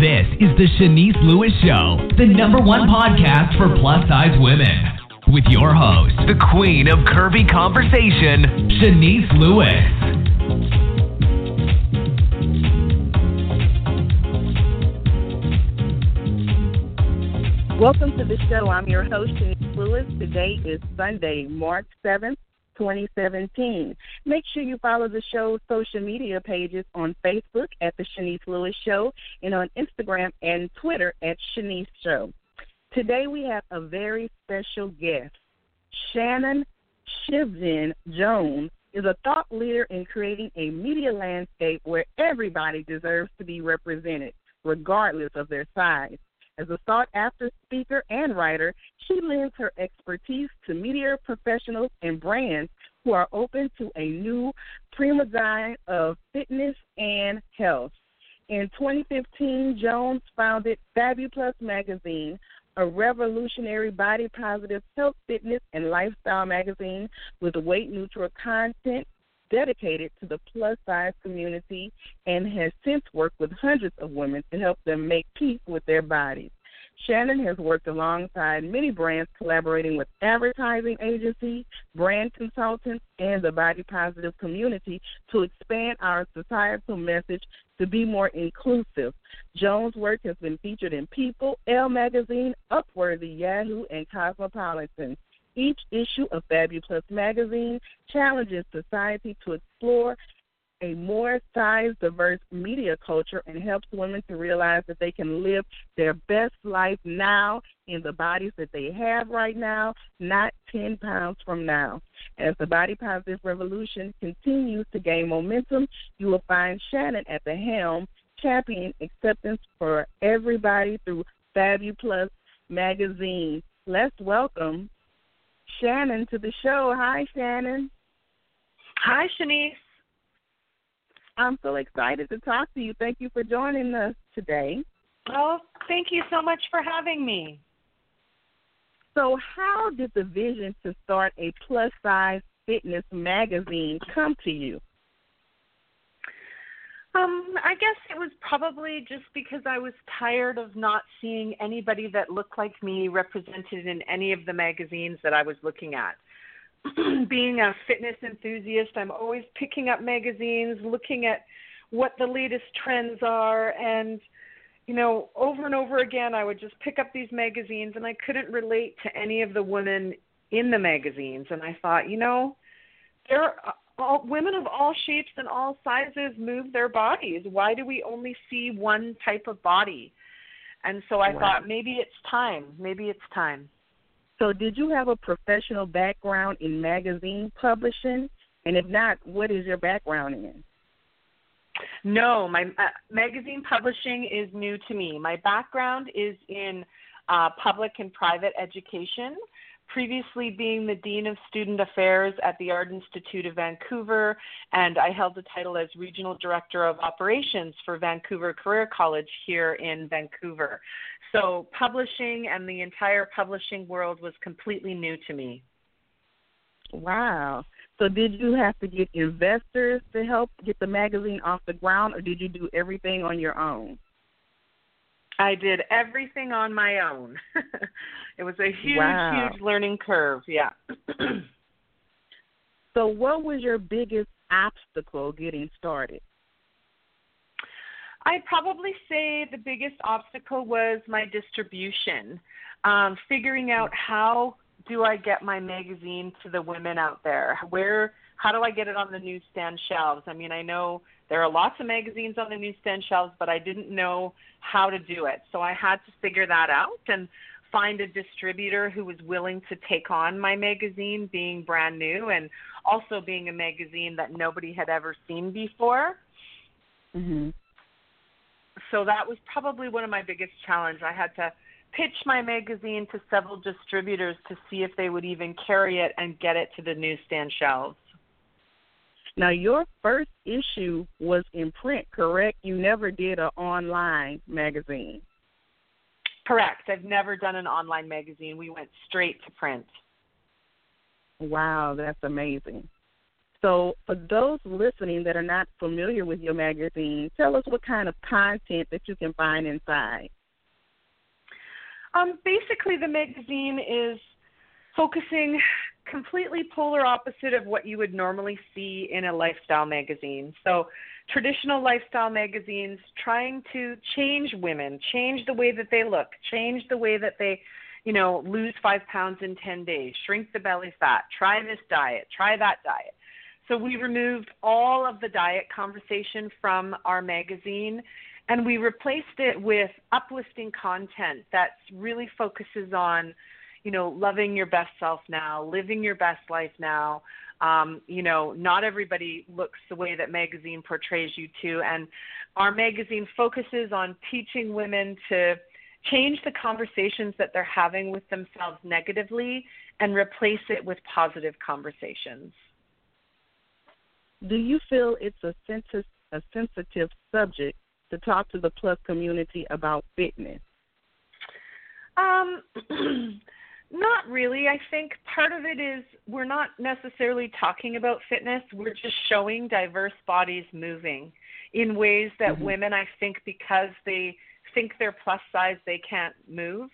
This is the Shanice Lewis Show, the number one podcast for plus size women. With your host, the queen of curvy conversation, Shanice Lewis. Welcome to the show. I'm your host, Shanice Lewis. Today is Sunday, March 7th, 2017. Make sure you follow the show's social media pages on Facebook at The Shanice Lewis Show and on Instagram and Twitter at Shanice Show. Today we have a very special guest. Shannon Svingen Jones is a thought leader in creating a media landscape where everybody deserves to be represented, regardless of their size. As a sought after speaker and writer, she lends her expertise to media professionals and brands who are open to a new paradigm of fitness and health. In 2015, Jones founded FabUplus Magazine, a revolutionary body positive health, fitness, and lifestyle magazine with weight neutral content dedicated to the plus size community and has since worked with hundreds of women to help them make peace with their bodies. Shannon has worked alongside many brands, collaborating with advertising agencies, brand consultants, and the body positive community to expand our societal message to be more inclusive. Jones' work has been featured in People, Elle Magazine, Upworthy, Yahoo, and Cosmopolitan. Each issue of FabUplus Magazine challenges society to explore a more size diverse media culture and helps women to realize that they can live their best life now in the bodies that they have right now, not 10 pounds from now. As the body positive revolution continues to gain momentum, you will find Shannon at the helm championing acceptance for everybody through FabUplus magazine. Let's welcome Shannon to the show. Hi, Shannon. Hi, Shanice. I'm so excited to talk to you. Thank you for joining us today. Oh, thank you so much for having me. So, how did the vision to start a plus size fitness magazine come to you? Um, I guess it was probably just because I was tired of not seeing anybody that looked like me represented in any of the magazines that I was looking at. being a fitness enthusiast, I'm always picking up magazines, looking at what the latest trends are and you know, over and over again I would just pick up these magazines and I couldn't relate to any of the women in the magazines and I thought, you know, there all women of all shapes and all sizes move their bodies. Why do we only see one type of body? And so I wow. thought maybe it's time. Maybe it's time. So, did you have a professional background in magazine publishing? And if not, what is your background in? No, my uh, magazine publishing is new to me. My background is in uh, public and private education previously being the Dean of Student Affairs at the Art Institute of Vancouver, and I held the title as Regional Director of Operations for Vancouver Career College here in Vancouver. So, publishing and the entire publishing world was completely new to me. Wow. So, did you have to get investors to help get the magazine off the ground, or did you do everything on your own? I did everything on my own. it was a huge, wow. huge learning curve. Yeah. so, what was your biggest obstacle getting started? I'd probably say the biggest obstacle was my distribution. Um, figuring out how do I get my magazine to the women out there? Where, how do I get it on the newsstand shelves? I mean, I know there are lots of magazines on the newsstand shelves, but I didn't know how to do it. So I had to figure that out and find a distributor who was willing to take on my magazine being brand new and also being a magazine that nobody had ever seen before. Mhm. So that was probably one of my biggest challenges. I had to pitch my magazine to several distributors to see if they would even carry it and get it to the newsstand shelves. Now, your first issue was in print, correct? You never did an online magazine. Correct. I've never done an online magazine. We went straight to print. Wow, that's amazing. So, for those listening that are not familiar with your magazine, tell us what kind of content that you can find inside. Um, basically, the magazine is focusing completely polar opposite of what you would normally see in a lifestyle magazine. So, traditional lifestyle magazines trying to change women, change the way that they look, change the way that they, you know, lose five pounds in 10 days, shrink the belly fat, try this diet, try that diet. So, we removed all of the diet conversation from our magazine and we replaced it with uplifting content that really focuses on you know, loving your best self now, living your best life now. Um, you know, not everybody looks the way that magazine portrays you to, and our magazine focuses on teaching women to change the conversations that they're having with themselves negatively and replace it with positive conversations. Do you feel it's a, a sensitive subject to talk to the plus community about fitness? Um, Not really. I think part of it is we're not necessarily talking about fitness. We're just showing diverse bodies moving in ways that mm-hmm. women, I think, because they think they're plus size, they can't move.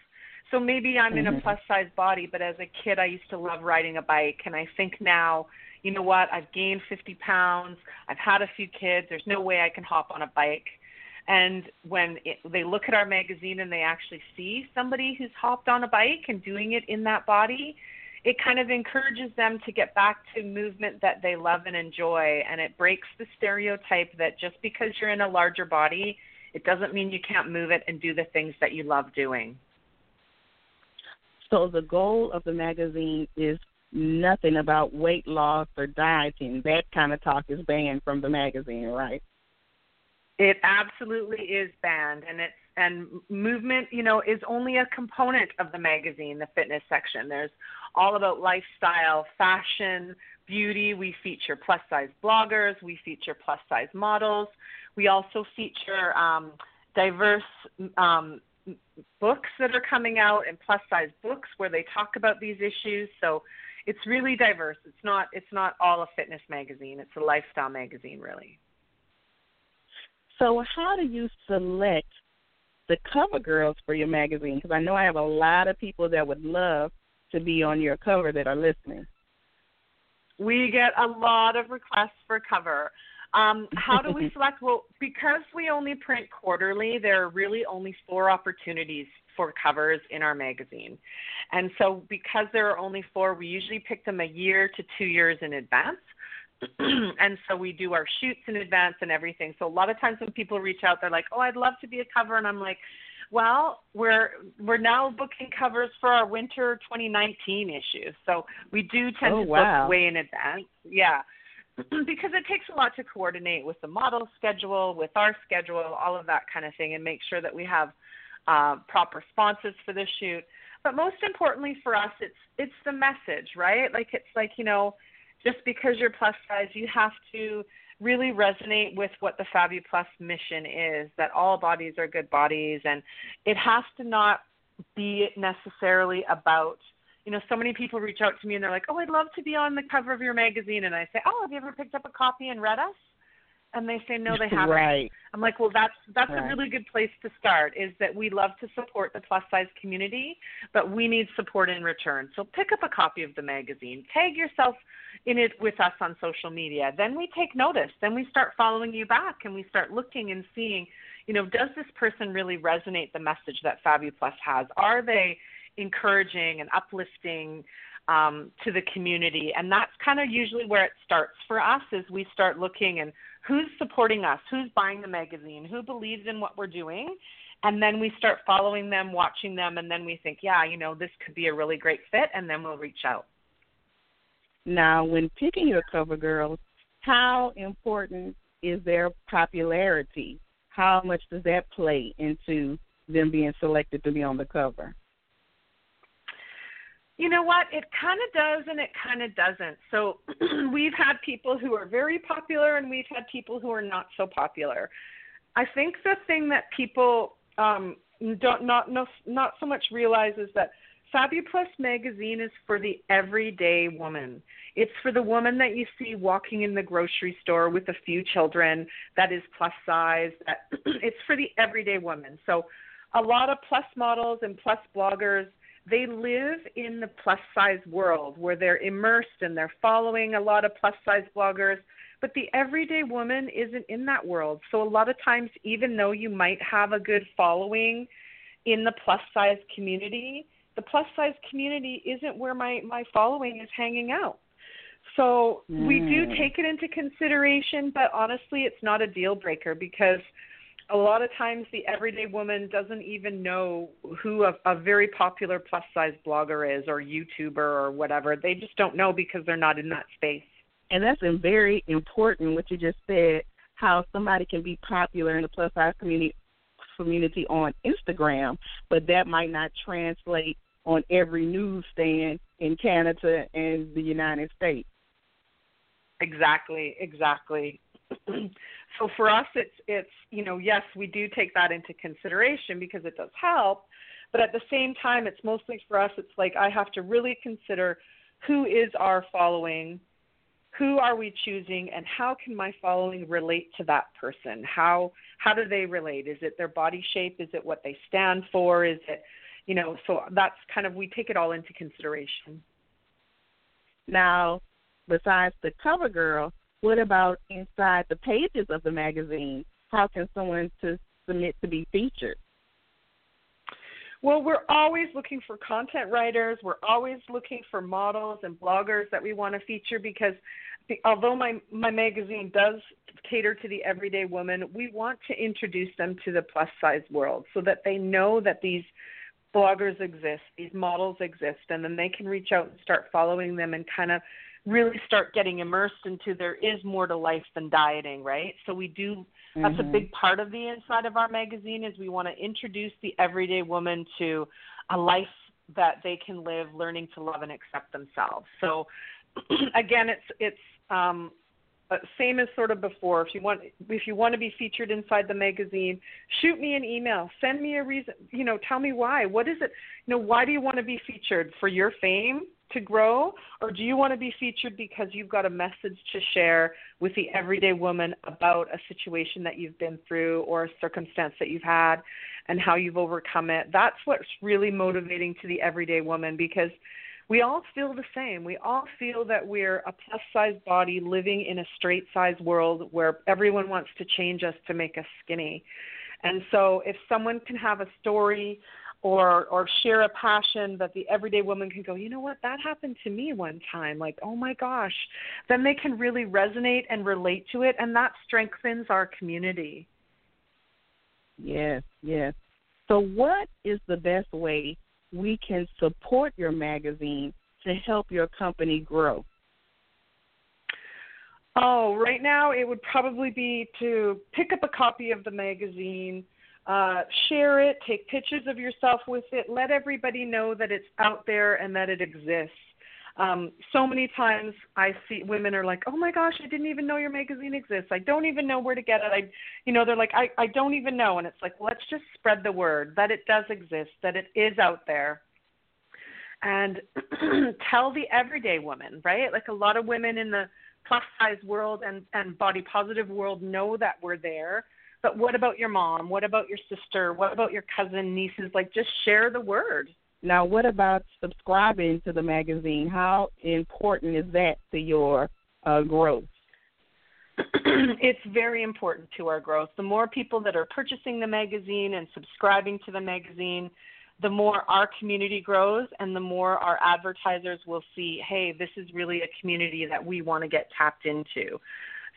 So maybe I'm mm-hmm. in a mm-hmm. plus size body, but as a kid, I used to love riding a bike. And I think now, you know what? I've gained 50 pounds. I've had a few kids. There's no way I can hop on a bike. And when it, they look at our magazine and they actually see somebody who's hopped on a bike and doing it in that body, it kind of encourages them to get back to movement that they love and enjoy. And it breaks the stereotype that just because you're in a larger body, it doesn't mean you can't move it and do the things that you love doing. So the goal of the magazine is nothing about weight loss or dieting. That kind of talk is banned from the magazine, right? It absolutely is banned, and it's and movement, you know, is only a component of the magazine, the fitness section. There's all about lifestyle, fashion, beauty. We feature plus size bloggers. We feature plus size models. We also feature um, diverse um, books that are coming out and plus size books where they talk about these issues. So it's really diverse. It's not it's not all a fitness magazine. It's a lifestyle magazine, really. So, how do you select the cover girls for your magazine? Because I know I have a lot of people that would love to be on your cover that are listening. We get a lot of requests for cover. Um, how do we select? Well, because we only print quarterly, there are really only four opportunities for covers in our magazine. And so, because there are only four, we usually pick them a year to two years in advance. and so we do our shoots in advance and everything. So a lot of times when people reach out, they're like, "Oh, I'd love to be a cover," and I'm like, "Well, we're we're now booking covers for our winter 2019 issue, so we do tend oh, to wow. book way in advance." Yeah. because it takes a lot to coordinate with the model schedule, with our schedule, all of that kind of thing, and make sure that we have uh, proper sponsors for the shoot. But most importantly for us, it's it's the message, right? Like it's like you know, just because you're plus size, you have to really resonate with what the FabUplus mission is that all bodies are good bodies, and it has to not be necessarily about. You know, so many people reach out to me and they're like, "Oh, I'd love to be on the cover of your magazine," and I say, "Oh, have you ever picked up a copy and read us?" And they say no they haven't. Right. I'm like well that's that's right. a really good place to start is that we love to support the plus size community but we need support in return. So pick up a copy of the magazine tag yourself in it with us on social media. Then we take notice. Then we start following you back and we start looking and seeing you know does this person really resonate the message that FabUplus has? Are they encouraging and uplifting um, to the community? And that's kind of usually where it starts for us is we start looking and who's supporting us, who's buying the magazine, who believes in what we're doing. And then we start following them, watching them, and then we think, yeah, you know, this could be a really great fit, and then we'll reach out. Now, when picking your cover girls, how important is their popularity? How much does that play into them being selected to be on the cover? You know what? It kind of does and it kind of doesn't. So we've had people who are very popular and we've had people who are not so popular. I think the thing that people um, don't not no, not so much realize is that FabUplus magazine is for the everyday woman. It's for the woman that you see walking in the grocery store with a few children that is plus size. That it's for the everyday woman. So a lot of plus models and plus bloggers they live in the plus size world where they're immersed and they're following a lot of plus size bloggers but the everyday woman isn't in that world so a lot of times even though you might have a good following in the plus size community the plus size community isn't where my my following is hanging out so mm. we do mm. take it into consideration but honestly it's not a deal breaker because a lot of times the everyday woman doesn't even know who a, a very popular plus size blogger is or YouTuber or whatever. They just don't know because they're not in that space. And that's very important what you just said, how somebody can be popular in the plus size community community on Instagram, but that might not translate on every newsstand in Canada and the United States. Exactly, exactly. so for us it's it's you know yes we do take that into consideration because it does help but at the same time it's mostly for us it's like i have to really consider who is our following who are we choosing and how can my following relate to that person? How how do they relate? Is it their body shape? Is it what they stand for? Is it you know so that's kind of we take it all into consideration. Now besides the cover girl what about inside the pages of the magazine? How can someone to submit to be featured? Well, we're always looking for content writers. We're always looking for models and bloggers that we want to feature because the, although my my magazine does cater to the everyday woman, we want to introduce them to the plus size world so that they know that these bloggers exist, these models exist, and then they can reach out and start following them and kind of really start getting immersed into there is more to life than dieting, right? So we do mm-hmm. that's a mm-hmm. big part of the inside of our magazine is we want to introduce the everyday woman to a life that they can live learning to love and accept themselves. So again, it's it's um uh, same as sort of before. If you want, if you want to be featured inside the magazine, shoot me an email. Send me a reason. You know, tell me why. What is it? You know, why do you want to be featured for your fame? To grow, or do you want to be featured because you've got a message to share with the everyday woman about a situation that you've been through or a circumstance that you've had and how you've overcome it? That's what's really motivating to the everyday woman because we all feel the same. We all feel that we're a plus size body living in a straight size world where everyone wants to change us to make us skinny. And so if someone can have a story or or share a passion that the everyday woman can go you know what? That happened to me one time. Like oh my gosh. Then they can really resonate and relate to it and that strengthens our community. Yes yes. So what is the best way we can support your magazine to help your company grow? Oh right now it would probably be to pick up a copy of the magazine uh, share it, take pictures of yourself with it, let everybody know that it's out there and that it exists. Um, so many times I see women are like, "Oh my gosh, I didn't even know your magazine exists. I don't even know where to get it." I, you know, they're like, "I, I don't even know," and it's like, let's just spread the word that it does exist, that it is out there, and tell the everyday woman, right? Like a lot of women in the plus size world and and body positive world know that we're there but what about your mom? What about your sister? What about your cousin, nieces? Like, just share the word. Now, what about subscribing to the magazine? How important is that to your uh, growth? it's very important to our growth. The more people that are purchasing the magazine and subscribing to the magazine, the more our community grows and the more our advertisers will see, hey, this is really a community that we want to get tapped into.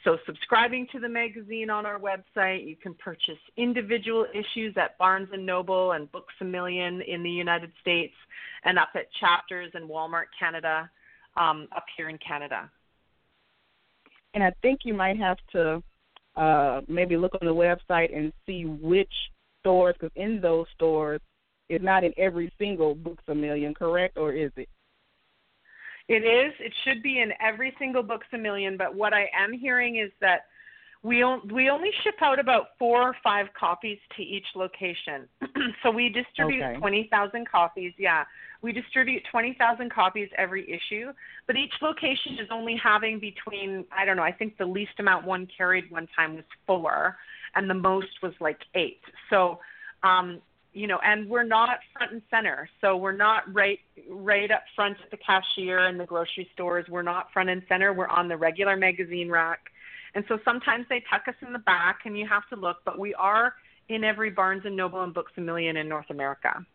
So, subscribing to the magazine on our website, you can purchase individual issues at Barnes and Noble and Books a Million in the United States, and up at Chapters and Walmart Canada, um, up here in Canada. And I think you might have to uh, maybe look on the website and see which stores, because in those stores, it's not in every single Books a Million, correct, or is it? It is. It should be in every single Books a Million. But what I am hearing is that we on, we only ship out about four or five copies to each location. so we distribute okay. twenty thousand copies. Yeah, We distribute 20,000 copies every issue, but each location is only having between, I don't know, I think the least amount one carried one time was four, and the most was like eight. So, um, you know, and we're not front and center. So we're not right right up front at the cashier in the grocery stores. We're not front and center. We're on the regular magazine rack. And so sometimes they tuck us in the back and you have to look, but we are in every Barnes and Noble and Books a Million in North America.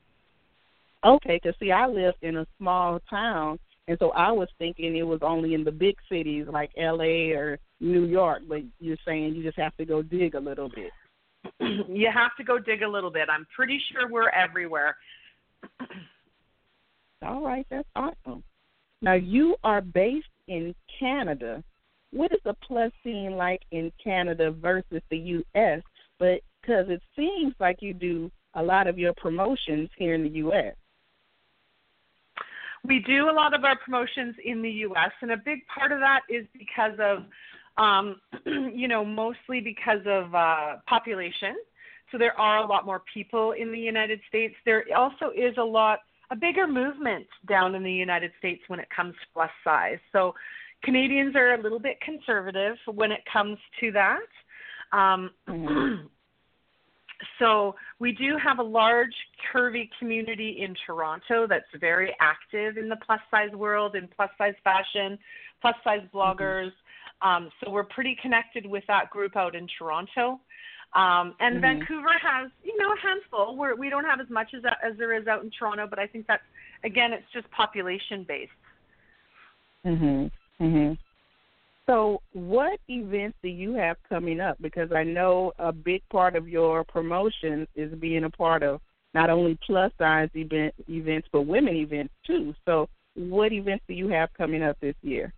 Okay, because see, I live in a small town, and so I was thinking it was only in the big cities like L.A. or New York. But you're saying you just have to go dig a little bit. you have to go dig a little bit. I'm pretty sure we're everywhere. All right, that's awesome. Now you are based in Canada. What is the plus scene like in Canada versus the U.S.? But because it seems like you do a lot of your promotions here in the U.S. We do a lot of our promotions in the U.S., and a big part of that is because of, um, you know, mostly because of uh, population. So there are a lot more people in the United States. There also is a lot, a bigger movement down in the United States when it comes to plus size. So Canadians are a little bit conservative when it comes to that. Um, mm-hmm. so we do have a large curvy community in Toronto that's very active in the plus size world, in plus size fashion, plus size mm-hmm. bloggers. Mm-hmm. Um, so we're pretty connected with that group out in Toronto. Um, and mm-hmm. Vancouver has, you know, a handful. Where we don't have as much as as there is out in Toronto, but I think that's again, it's just population based. Mhm. Mhm. So, what events do you have coming up? Because I know a big part of your promotions is being a part of not only plus size event events but women events too. So, what events do you have coming up this year?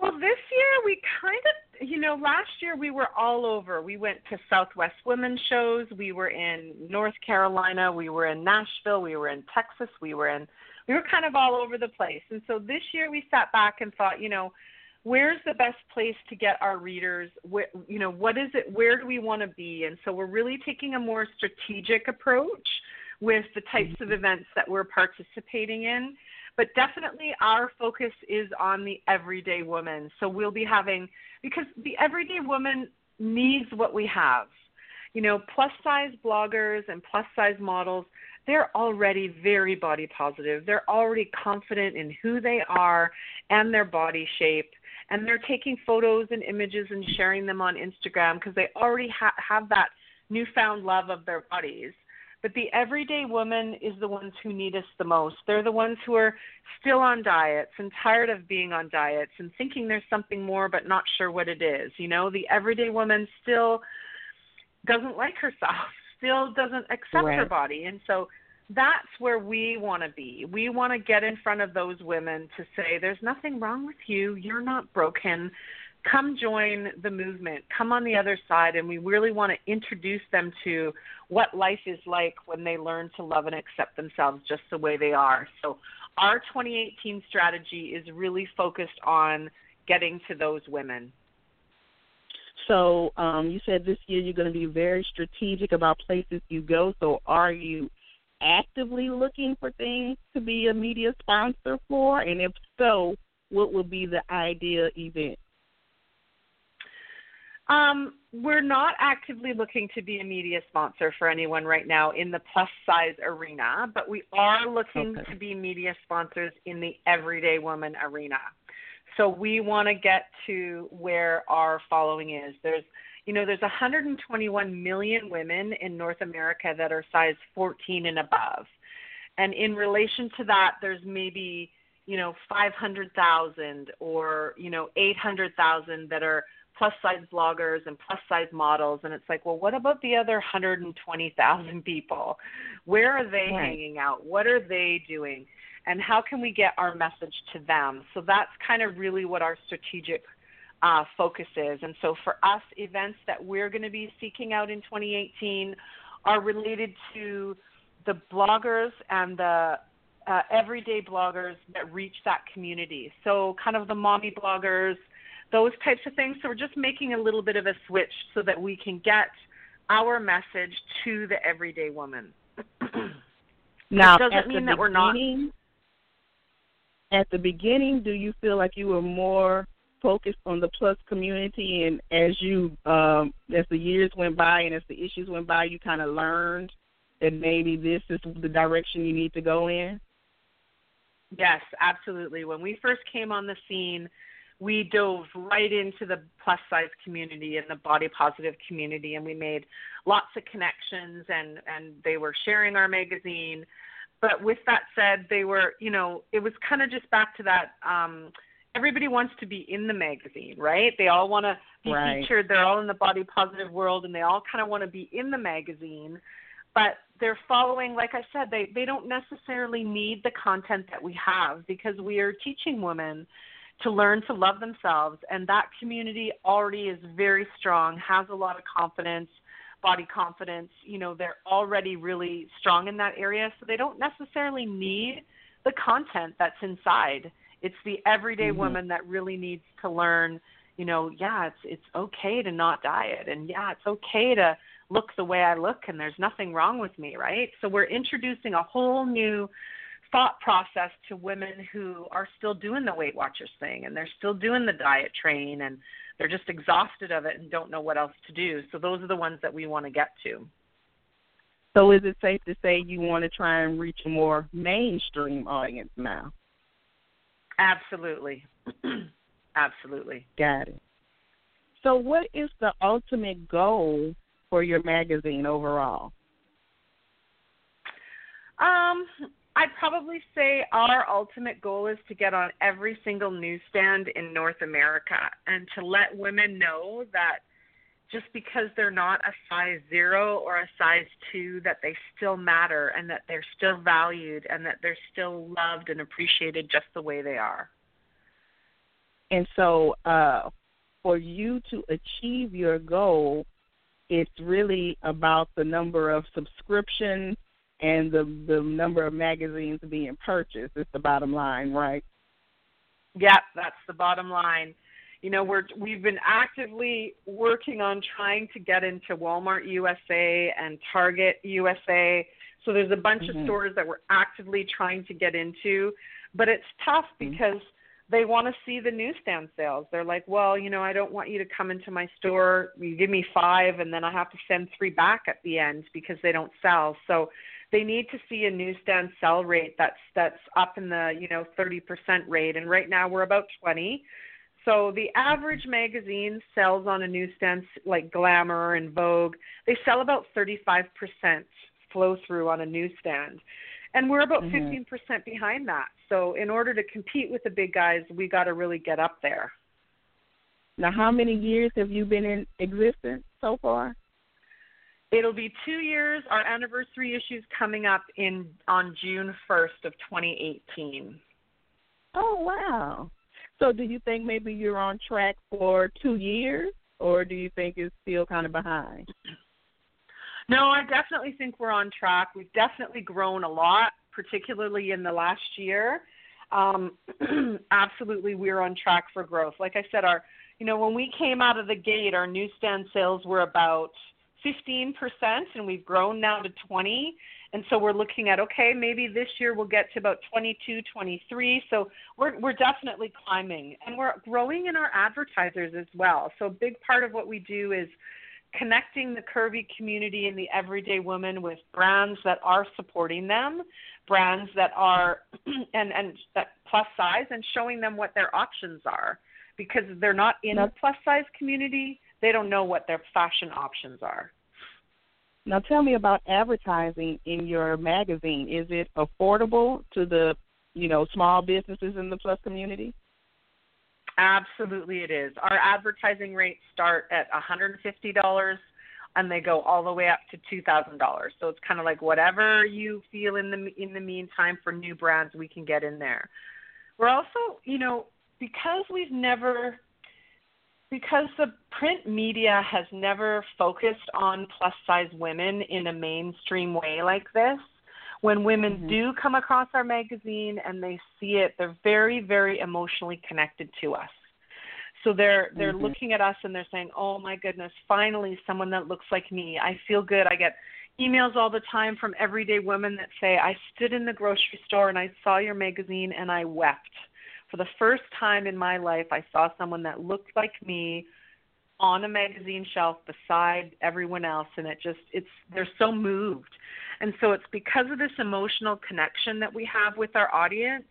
Well, this year we kind of, you know, last year we were all over. We went to Southwest Women's shows. We were in North Carolina. We were in Nashville. We were in Texas. We were in we were kind of all over the place. And so this year we sat back and thought, you know, where's the best place to get our readers? Where, you know, what is it? Where do we want to be? And so we're really taking a more strategic approach with the types of events that we're participating in. But definitely our focus is on the everyday woman. So we'll be having, because the everyday woman needs what we have. You know, plus size bloggers and plus size models they're already very body positive. They're already confident in who they are and their body shape. And they're taking photos and images and sharing them on Instagram because they already ha- have that newfound love of their bodies. But the everyday woman is the ones who need us the most. They're the ones who are still on diets and tired of being on diets and thinking there's something more but not sure what it is. You know, the everyday woman still doesn't like herself still doesn't accept right. her body. And so that's where we want to be. We want to get in front of those women to say, there's nothing wrong with you. You're not broken. Come join the movement. Come on the other side. And we really want to introduce them to what life is like when they learn to love and accept themselves just the way they are. So, our 2018 strategy is really focused on getting to those women. So um, you said this year you're going to be very strategic about places you go. So are you actively looking for things to be a media sponsor for? And if so, what would be the ideal event? Um, we're not actively looking to be a media sponsor for anyone right now in the plus size arena, but we are looking okay. to be media sponsors in the everyday woman arena. So we want to get to where our following is. There's you know, there's 121 million women in North America that are size 14 and above. And in relation to that, there's maybe, you know, 500,000 or, you know, 800,000 that are plus size bloggers and plus size models. And it's like, well, what about the other 120,000 people? Where are they right. hanging out? What are they doing? and how can we get our message to them? So that's kind of really what our strategic uh, focus is. And so for us, events that we're going to be seeking out in 2018 are related to the bloggers and the uh, everyday bloggers that reach that community. So kind of the mommy bloggers, those types of things. So we're just making a little bit of a switch so that we can get our message to the everyday woman. Now, it doesn't mean that we're not. At the beginning, do you feel like you were more focused on the plus community, and as you, um, as the years went by and as the issues went by, you kind of learned that maybe this is the direction you need to go in? Yes, absolutely. When we first came on the scene, we dove right into the plus size community and the body positive community and we made lots of connections and and they were sharing our magazine. But with that said they were you know it was kind of just back to that um everybody wants to be in the magazine right? They all want to be right. featured. They're all in the body positive world and they all kind of want to be in the magazine. But they're following like i said they they don't necessarily need the content that we have because we are teaching women to learn to love themselves and that community already is very strong has a lot of confidence body confidence you know they're already really strong in that area so they don't necessarily need the content that's inside it's the everyday mm-hmm. woman that really needs to learn you know yeah it's it's okay to not diet and yeah it's okay to look the way I look and there's nothing wrong with me, right? So we're introducing a whole new thought process to women who are still doing the Weight Watchers thing and they're still doing the diet train and they're just exhausted of it and don't know what else to do. So those are the ones that we want to get to. So is it safe to say you want to try and reach a more mainstream audience now? Absolutely. Absolutely. Got it. So what is the ultimate goal for your magazine overall? Um, I'd probably say our ultimate goal is to get on every single newsstand in North America and to let women know that just because they're not a size zero or a size two, that they still matter and that they're still valued and that they're still loved and appreciated just the way they are. And so, uh, for you to achieve your goal, it's really about the number of subscriptions and the the number of magazines being purchased. is the bottom line, right? Yeah, that's the bottom line. You know, we're we've been actively working on trying to get into Walmart USA and Target USA. So there's a bunch mm-hmm. of stores that we're actively trying to get into, but it's tough mm-hmm. because mm-hmm they want to see the newsstand sales. They're like, well, you know, I don't want you to come into my store. You give me five, and then I have to send three back at the end because they don't sell. So they need to see a newsstand sell rate that's that's up in the you know 30% rate, and right now we're about 20. So the average magazine sells on a newsstand like Glamour and Vogue. They sell about 35% flow through on a newsstand and we're about mm-hmm. 15% behind that. So in order to compete with the big guys, we got to really get up there. Now, how many years have you been in existence so far? It'll be two years. Our anniversary issue is coming up in on June 1st of 2018. Oh wow! So, do you think maybe you're on track for two years, or do you think it's still kind of behind? No, I definitely think we're on track. We've definitely grown a lot, particularly in the last year. Um, absolutely, we're on track for growth. Like I said, our you know when we came out of the gate, our newsstand sales were about 15%, and we've grown now to 20. And so we're looking at okay, maybe this year we'll get to about 22, 23. So we're we're definitely climbing, and we're growing in our advertisers as well. So a big part of what we do is connecting the curvy community and the everyday woman with brands that are supporting them, brands that are and and that plus size, and showing them what their options are because they're not in the plus size community. They don't know what their fashion options are. Now, tell me about advertising in your magazine. Is it affordable to the you know small businesses in the plus community? Absolutely, it is. Our advertising rates start at $150 and they go all the way up to $2,000. So it's kind of like whatever you feel in the in the meantime for new brands, we can get in there. We're also, you know, because we've never because the print media has never focused on plus size women in a mainstream way like this when women mm-hmm. do come across our magazine and they see it, they're very, very emotionally connected to us. So they're they're mm-hmm. looking at us and they're saying, "Oh my goodness, finally someone that looks like me. I feel good. I get emails all the time from everyday women that say, "I stood in the grocery store and I saw your magazine and I wept." For the first time in my life, I saw someone that looked like me on a magazine shelf beside everyone else and it just it's they're so moved. And so it's because of this emotional connection that we have with our audience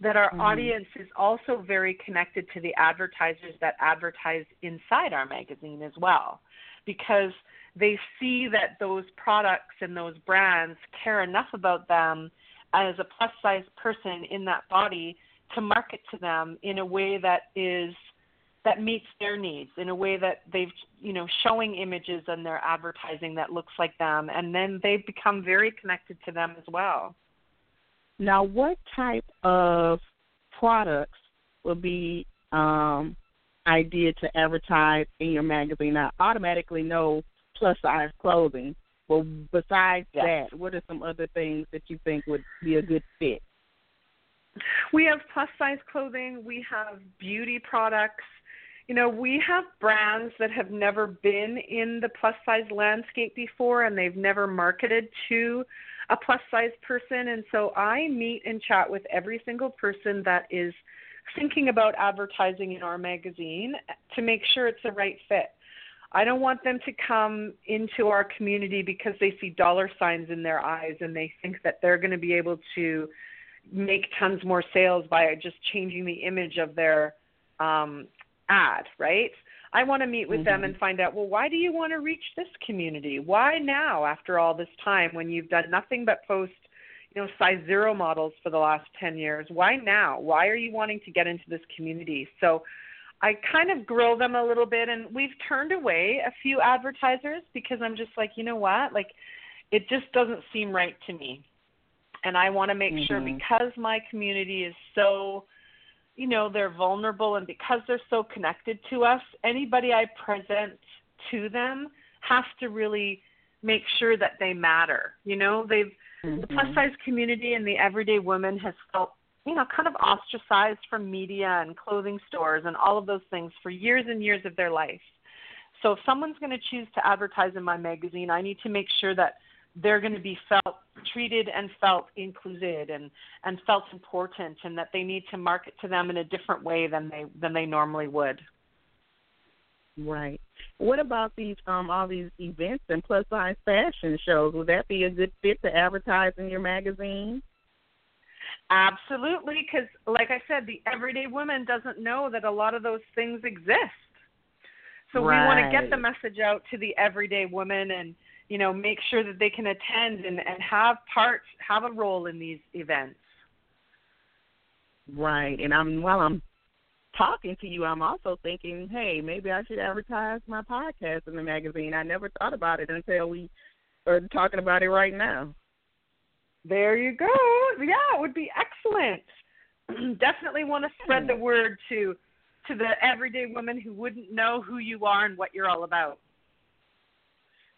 that our mm-hmm. audience is also very connected to the advertisers that advertise inside our magazine as well because they see that those products and those brands care enough about them as a plus size person in that body to market to them in a way that is that meets their needs in a way that they've you know showing images in their advertising that looks like them and then they become very connected to them as well. Now what type of products would be um idea to advertise in your magazine? I automatically know plus size clothing but besides yes. that what are some other things that you think would be a good fit we have plus size clothing we have beauty products you know, we have brands that have never been in the plus size landscape before and they've never marketed to a plus size person. And so I meet and chat with every single person that is thinking about advertising in our magazine to make sure it's the right fit. I don't want them to come into our community because they see dollar signs in their eyes and they think that they're going to be able to make tons more sales by just changing the image of their um, ad, right? I want to meet with mm-hmm. them and find out, well, why do you want to reach this community? Why now after all this time when you've done nothing but post, you know, size zero models for the last 10 years? Why now? Why are you wanting to get into this community? So I kind of grill them a little bit and we've turned away a few advertisers because I'm just like, you know what? Like it just doesn't seem right to me. And I want to make mm-hmm. sure because my community is so you know they're vulnerable and because they're so connected to us anybody i present to them has to really make sure that they matter you know they've mm-hmm. the plus size community and the everyday woman has felt you know kind of ostracized from media and clothing stores and all of those things for years and years of their life so if someone's going to choose to advertise in my magazine i need to make sure that they're going to be felt treated and felt included and and felt important and that they need to market to them in a different way than they than they normally would. Right. What about these um all these events and plus size fashion shows? Would that be a good fit to advertise in your magazine? Absolutely because like i said the everyday woman doesn't know that a lot of those things exist. So right. we want to get the message out to the everyday woman and you know, make sure that they can attend and, and have parts, have a role in these events. Right. And I'm while I'm talking to you, I'm also thinking, hey, maybe I should advertise my podcast in the magazine. I never thought about it until we are talking about it right now. There you go. Yeah, it would be excellent. Definitely want to spread the word to to the everyday woman who wouldn't know who you are and what you're all about.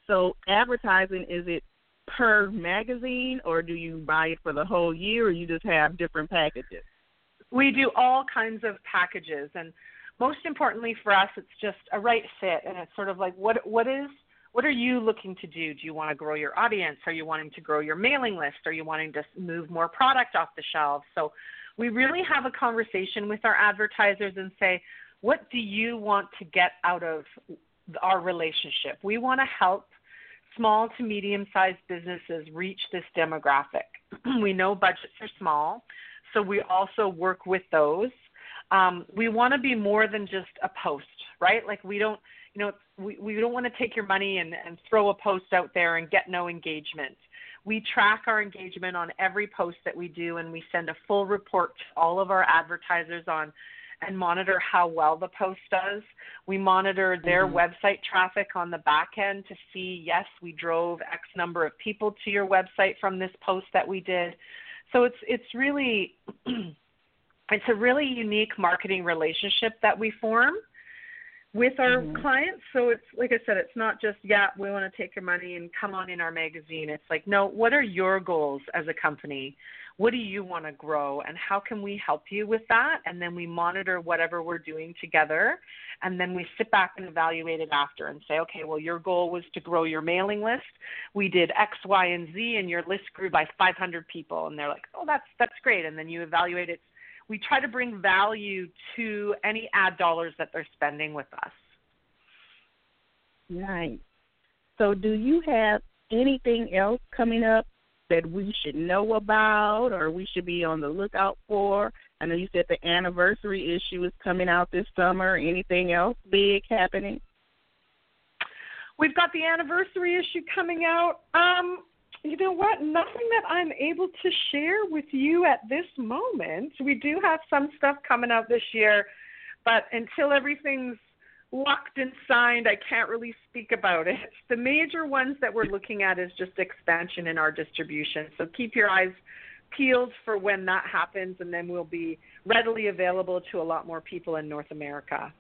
So advertising is it per magazine or do you buy it for the whole year or you just have different packages? We do all kinds of packages and most importantly for us it's just a right fit and it's sort of like what what is what are you looking to do? Do you want to grow your audience? Are you wanting to grow your mailing list? Are you wanting to move more product off the shelves? So we really have a conversation with our advertisers and say, what do you want to get out of our relationship? We want to help small to medium sized businesses reach this demographic. we know budgets are small, so we also work with those. Um, we want to be more than just a post, right? Like we don't, you know, we, we don't want to take your money and, and throw a post out there and get no engagement. We track our engagement on every post that we do, and we send a full report to all of our advertisers on and monitor how well the post does. We monitor their mm-hmm. website traffic on the back end to see, yes, we drove X number of people to your website from this post that we did. So it's it's really it's a really unique marketing relationship that we form with our Mhm. clients. So it's like I said, it's not just yeah, we want to take your money and come on in our magazine. It's like no, what are your goals as a company? What do you want to grow and how can we help you with that? And then we monitor whatever we're doing together and then we sit back and evaluate it after and say, okay, well your goal was to grow your mailing list. We did X, Y, and Z and your list grew by 500 people and they're like, "Oh, that's that's great." And then you evaluate it we try to bring value to any ad dollars that they're spending with us. Right. So, do you have anything else coming up that we should know about or we should be on the lookout for? I know you said the anniversary issue is coming out this summer. Anything else big happening? We've got the anniversary issue coming out. Um, you know what? Nothing that I'm able to share with you at this moment. We do have some stuff coming out this year, but until everything's locked and signed, I can't really speak about it. The major ones that we're looking at is just expansion in our distribution. So keep your eyes peeled for when that happens, and then we'll be readily available to a lot more people in North America.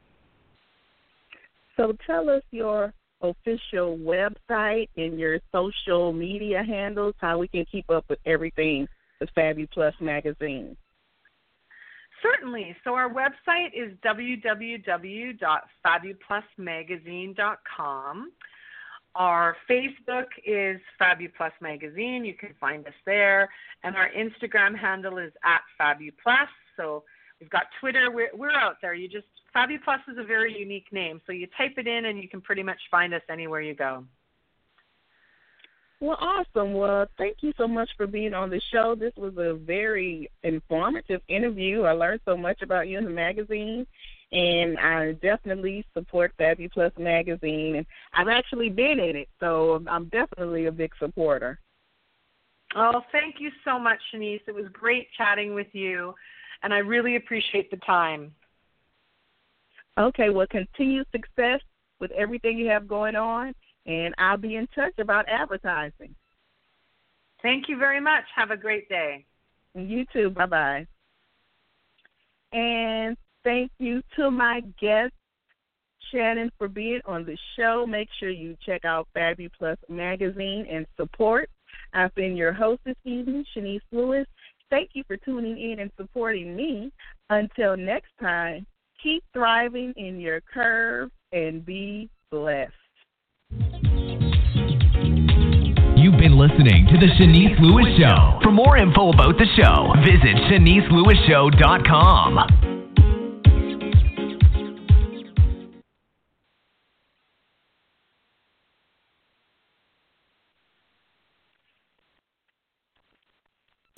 So tell us your official website and your social media handles, how we can keep up with everything with FabUplus Magazine. Certainly. So our website is www.fabuplusmagazine.com. Our Facebook is FabUplus Magazine. You can find us there. And our Instagram handle is at FabUplus. So we've got Twitter. We're, we're out there. You just, FabUplus is a very unique name. So you type it in and you can pretty much find us anywhere you go. Well, awesome. Well, thank you so much for being on the show. This was a very informative interview. I learned so much about you in the magazine, and I definitely support FabUplus magazine. And I've actually been in it, so I'm definitely a big supporter. Oh, thank you so much, Shanice. It was great chatting with you, and I really appreciate the time. Okay, well, continued success with everything you have going on, and I'll be in touch about advertising. Thank you very much. Have a great day. You too. Bye bye. And thank you to my guest, Shannon, for being on the show. Make sure you check out FabUplus Magazine and support. I've been your host this evening, Shanice Lewis. Thank you for tuning in and supporting me. Until next time, keep thriving in your curve and be blessed. You've been listening to The Shanice Lewis Show. For more info about the show, visit ShaniceLewisShow.com.